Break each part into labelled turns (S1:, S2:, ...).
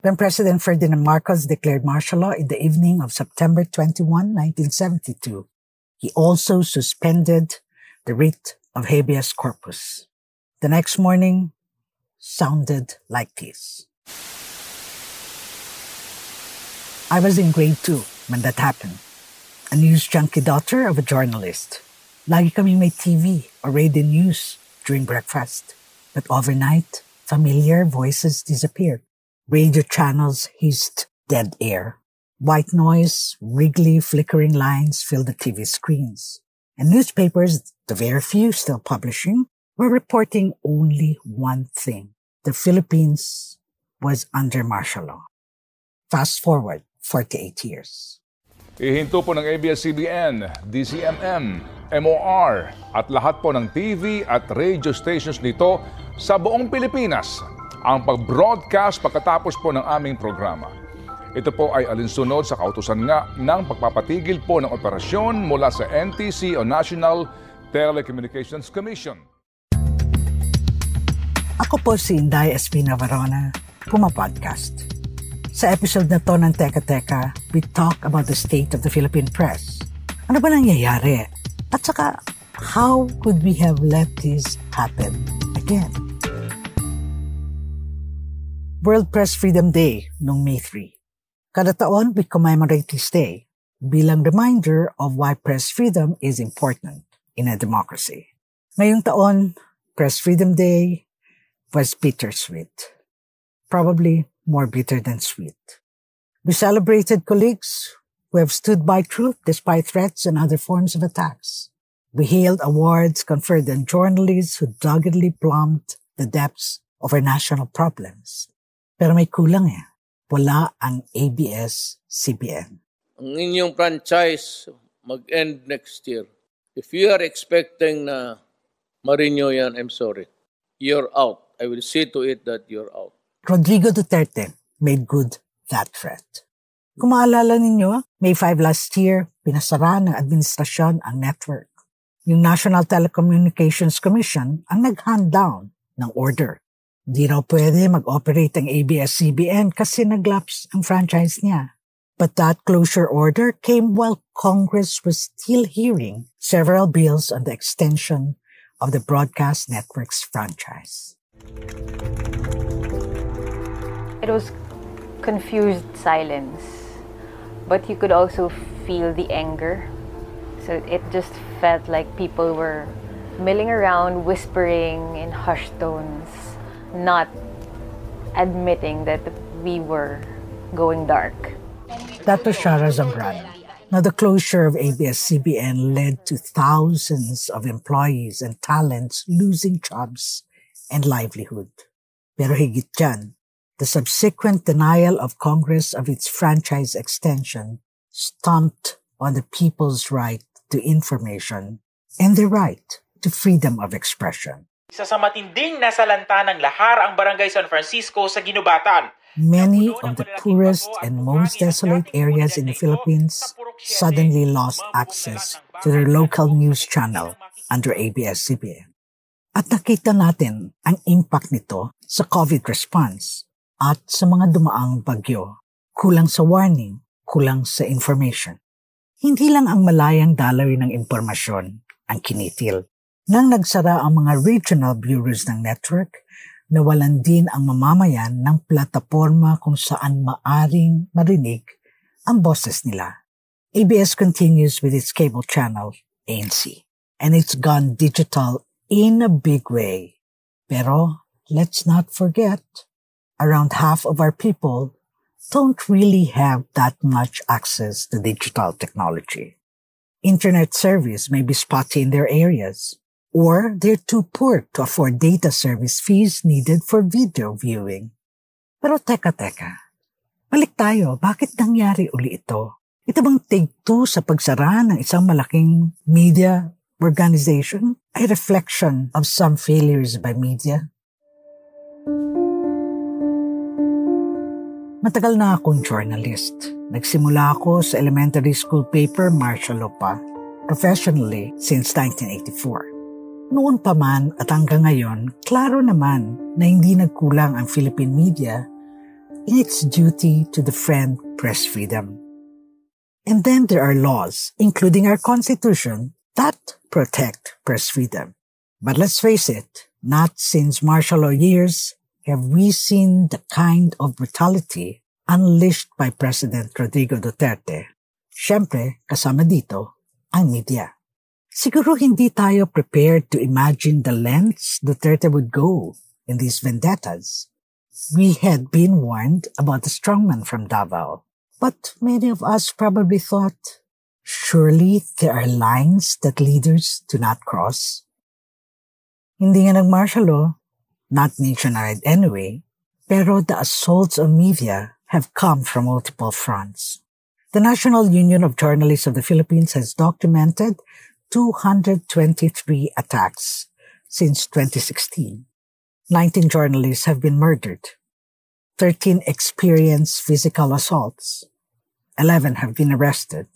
S1: When President Ferdinand Marcos declared martial law in the evening of September 21, 1972, he also suspended the writ of habeas corpus. The next morning sounded like this. I was in grade two when that happened. A news junkie daughter of a journalist. Lagi kaming may TV or radio news during breakfast. But overnight, familiar voices disappeared. Radio channels hissed dead air. White noise, wriggly, flickering lines filled the TV screens. And newspapers, the very few still publishing, were reporting only one thing. The Philippines was under martial law. Fast forward 48 years.
S2: Ihinto po ng ABS-CBN, DCMM, MOR at lahat po ng TV at radio stations nito sa buong Pilipinas ang pag-broadcast pagkatapos po ng aming programa. Ito po ay alinsunod sa kautusan nga ng pagpapatigil po ng operasyon mula sa NTC o National Telecommunications Commission.
S1: Ako po si Inday Espina Varona, Puma Podcast. Sa episode na to ng Teka Teka, we talk about the state of the Philippine press. Ano ba nangyayari? At saka, how could we have let this happen again? World Press Freedom Day noong May 3. Kada taon, we commemorate this day bilang reminder of why press freedom is important in a democracy. Ngayong taon, Press Freedom Day was bittersweet. Probably more bitter than sweet. We celebrated colleagues who have stood by truth despite threats and other forms of attacks. We hailed awards conferred on journalists who doggedly plumbed the depths of our national problems. Pero may kulang eh. Wala ang ABS-CBN.
S3: Ang inyong franchise mag-end next year. If you are expecting na ma-renew yan, I'm sorry. You're out. I will see to it that you're out.
S1: Rodrigo Duterte made good that threat. Kung maalala ninyo, May 5 last year, pinasara ng administrasyon ang network. Yung National Telecommunications Commission ang nag-hand down ng order Di raw pwede mag-operate ang ABS-CBN kasi naglaps ang franchise niya. But that closure order came while Congress was still hearing several bills on the extension of the broadcast network's franchise.
S4: It was confused silence, but you could also feel the anger. So it just felt like people were milling around, whispering in hushed tones not admitting that we were going dark.
S1: Dr. Shara Zambrano. Now, the closure of ABS-CBN led to thousands of employees and talents losing jobs and livelihood. Pero higit dyan, the subsequent denial of Congress of its franchise extension stomped on the people's right to information and their right to freedom of expression.
S5: Isa sa matinding nasalanta ng lahar ang Barangay San Francisco sa Ginubatan.
S1: Many of the poorest and most desolate areas in the Philippines suddenly lost access to their local news channel under ABS-CBN. At nakita natin ang impact nito sa COVID response at sa mga dumaang bagyo. Kulang sa warning, kulang sa information. Hindi lang ang malayang daloy ng impormasyon ang kinitil nang nagsara ang mga regional bureaus ng network, nawalan din ang mamamayan ng plataforma kung saan maaring marinig ang boses nila. ABS continues with its cable channel, ANC, and it's gone digital in a big way. Pero let's not forget, around half of our people don't really have that much access to digital technology. Internet service may be spotty in their areas, or they're too poor to afford data service fees needed for video viewing. Pero teka teka, balik tayo, bakit nangyari uli ito? Ito bang take two sa pagsara ng isang malaking media organization ay reflection of some failures by media? Matagal na akong journalist. Nagsimula ako sa elementary school paper Martial Law professionally since 1984. Noon pa man at hanggang ngayon, klaro naman na hindi nagkulang ang Philippine media in its duty to defend press freedom. And then there are laws, including our Constitution, that protect press freedom. But let's face it, not since martial law years have we seen the kind of brutality unleashed by President Rodrigo Duterte. Siyempre, kasama dito, ang media. Siguro hindi tayo prepared to imagine the lengths Duterte would go in these vendettas. We had been warned about the strongman from Davao, but many of us probably thought, surely there are lines that leaders do not cross. Hindi nga nag-martial law, not nationwide anyway, pero the assaults on media have come from multiple fronts. The National Union of Journalists of the Philippines has documented 223 attacks since 2016. 19 journalists have been murdered. 13 experienced physical assaults. 11 have been arrested,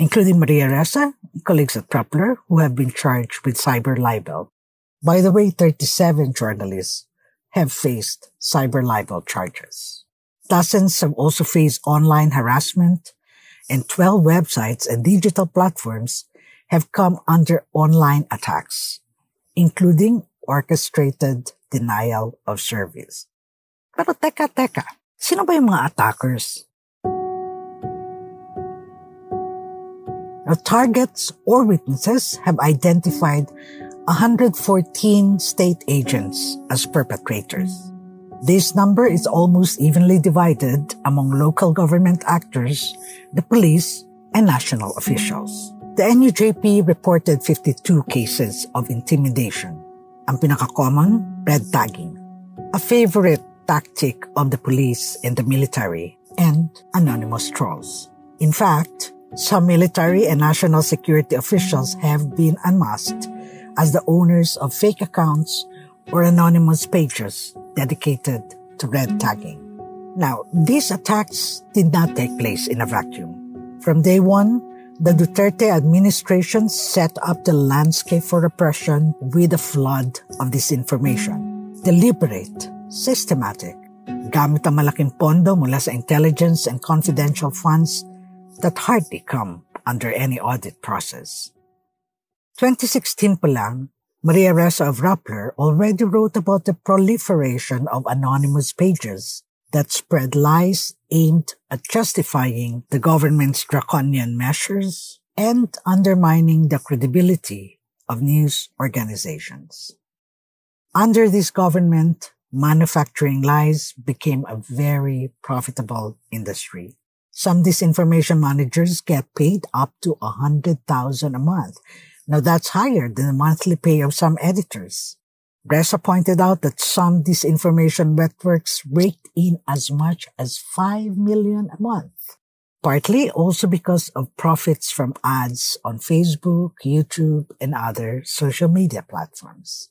S1: including Maria Ressa, colleagues at Rappler, who have been charged with cyber libel. By the way, 37 journalists have faced cyber libel charges. Dozens have also faced online harassment, and 12 websites and digital platforms have come under online attacks, including orchestrated denial of service. Pero teka, teka, sino ba yung mga attackers? Now, targets or witnesses have identified 114 state agents as perpetrators. This number is almost evenly divided among local government actors, the police, and national officials. The NUJP reported 52 cases of intimidation. Ang pinaka-common, red tagging. A favorite tactic of the police and the military, and anonymous trolls. In fact, some military and national security officials have been unmasked as the owners of fake accounts or anonymous pages dedicated to red tagging. Now, these attacks did not take place in a vacuum. From day one, the Duterte administration set up the landscape for repression with a flood of disinformation. Deliberate, systematic, gamit ang malaking pondo mula sa intelligence and confidential funds that hardly come under any audit process. 2016 pa lang, Maria Ressa of Rappler already wrote about the proliferation of anonymous pages that spread lies aimed at justifying the government's draconian measures and undermining the credibility of news organizations. Under this government, manufacturing lies became a very profitable industry. Some disinformation managers get paid up to a hundred thousand a month now that's higher than the monthly pay of some editors. Ressa pointed out that some disinformation networks raked in as much as 5 million a month. Partly also because of profits from ads on Facebook, YouTube, and other social media platforms.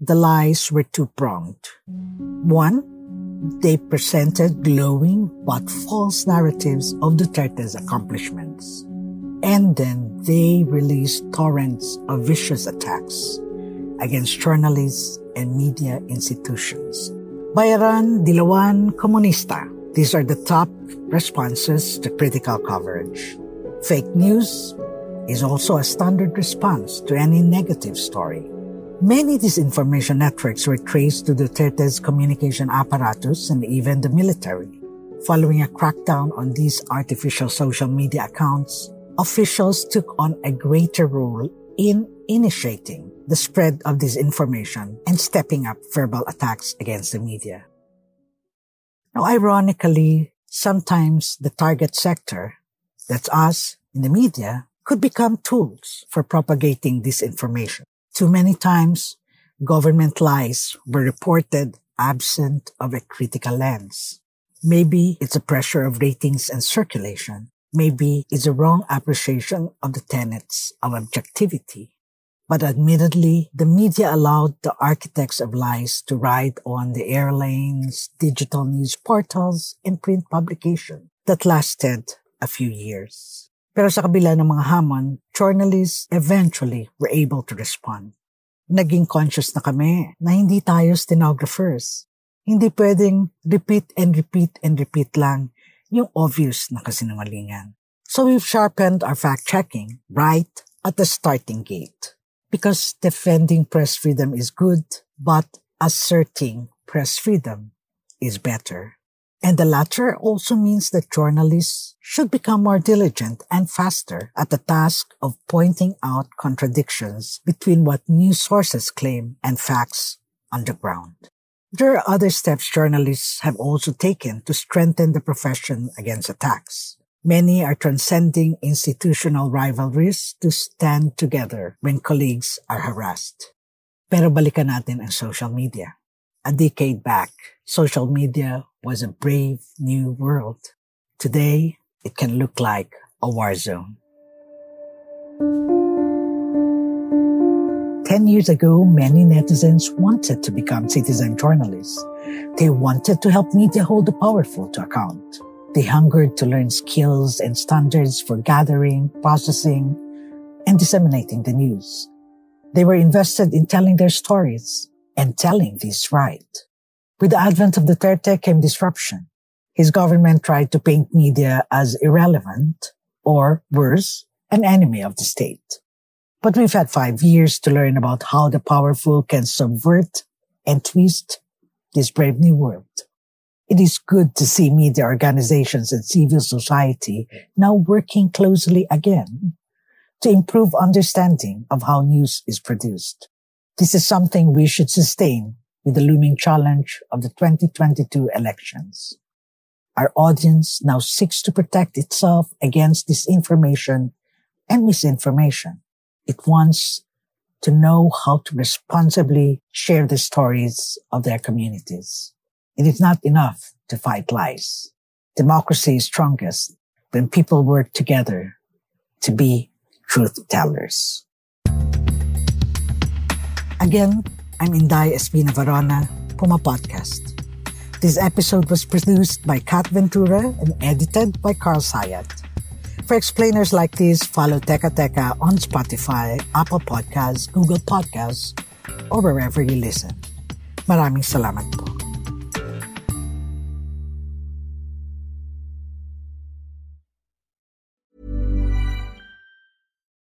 S1: The lies were two-pronged. One, they presented glowing but false narratives of Duterte's accomplishments and then they released torrents of vicious attacks against journalists and media institutions. Bayaran, Dilawan, Comunista. These are the top responses to critical coverage. Fake news is also a standard response to any negative story. Many disinformation networks were traced to Duterte's communication apparatus and even the military. Following a crackdown on these artificial social media accounts, officials took on a greater role in initiating the spread of disinformation and stepping up verbal attacks against the media. Now, ironically, sometimes the target sector, that's us in the media, could become tools for propagating disinformation. Too many times, government lies were reported absent of a critical lens. Maybe it's a pressure of ratings and circulation. Maybe it's a wrong appreciation of the tenets of objectivity. But admittedly, the media allowed the architects of lies to ride on the airlanes, digital news portals, and print publication that lasted a few years. Pero sa kabila ng mga hamon, journalists eventually were able to respond. Naging conscious na kami na hindi tayo stenographers. Hindi pwedeng repeat and repeat and repeat lang yung obvious na kasinungalingan. So we've sharpened our fact-checking right at the starting gate. because defending press freedom is good, but asserting press freedom is better. And the latter also means that journalists should become more diligent and faster at the task of pointing out contradictions between what news sources claim and facts on the ground. There are other steps journalists have also taken to strengthen the profession against attacks. Many are transcending institutional rivalries to stand together when colleagues are harassed. Pero balikan natin ang social media. A decade back, social media was a brave new world. Today, it can look like a war zone. Ten years ago, many netizens wanted to become citizen journalists. They wanted to help media hold the powerful to account. They hungered to learn skills and standards for gathering, processing, and disseminating the news. They were invested in telling their stories and telling these right. With the advent of Duterte came disruption. His government tried to paint media as irrelevant or worse, an enemy of the state. But we've had five years to learn about how the powerful can subvert and twist this brave new world. It is good to see media organizations and civil society now working closely again to improve understanding of how news is produced. This is something we should sustain with the looming challenge of the 2022 elections. Our audience now seeks to protect itself against disinformation and misinformation. It wants to know how to responsibly share the stories of their communities. It is not enough to fight lies. Democracy is strongest when people work together to be truth tellers. Again, I'm Inday Espina Varona, Puma Podcast. This episode was produced by Kat Ventura and edited by Carl Sayat. For explainers like this, follow Teka Teka on Spotify, Apple Podcasts, Google Podcasts, or wherever you listen. Maraming salamat po.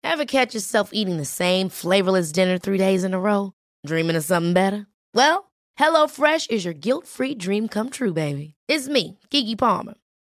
S6: Ever catch yourself eating the same flavorless dinner three days in a row? Dreaming of something better? Well, HelloFresh is your guilt-free dream come true, baby. It's me, Keke Palmer.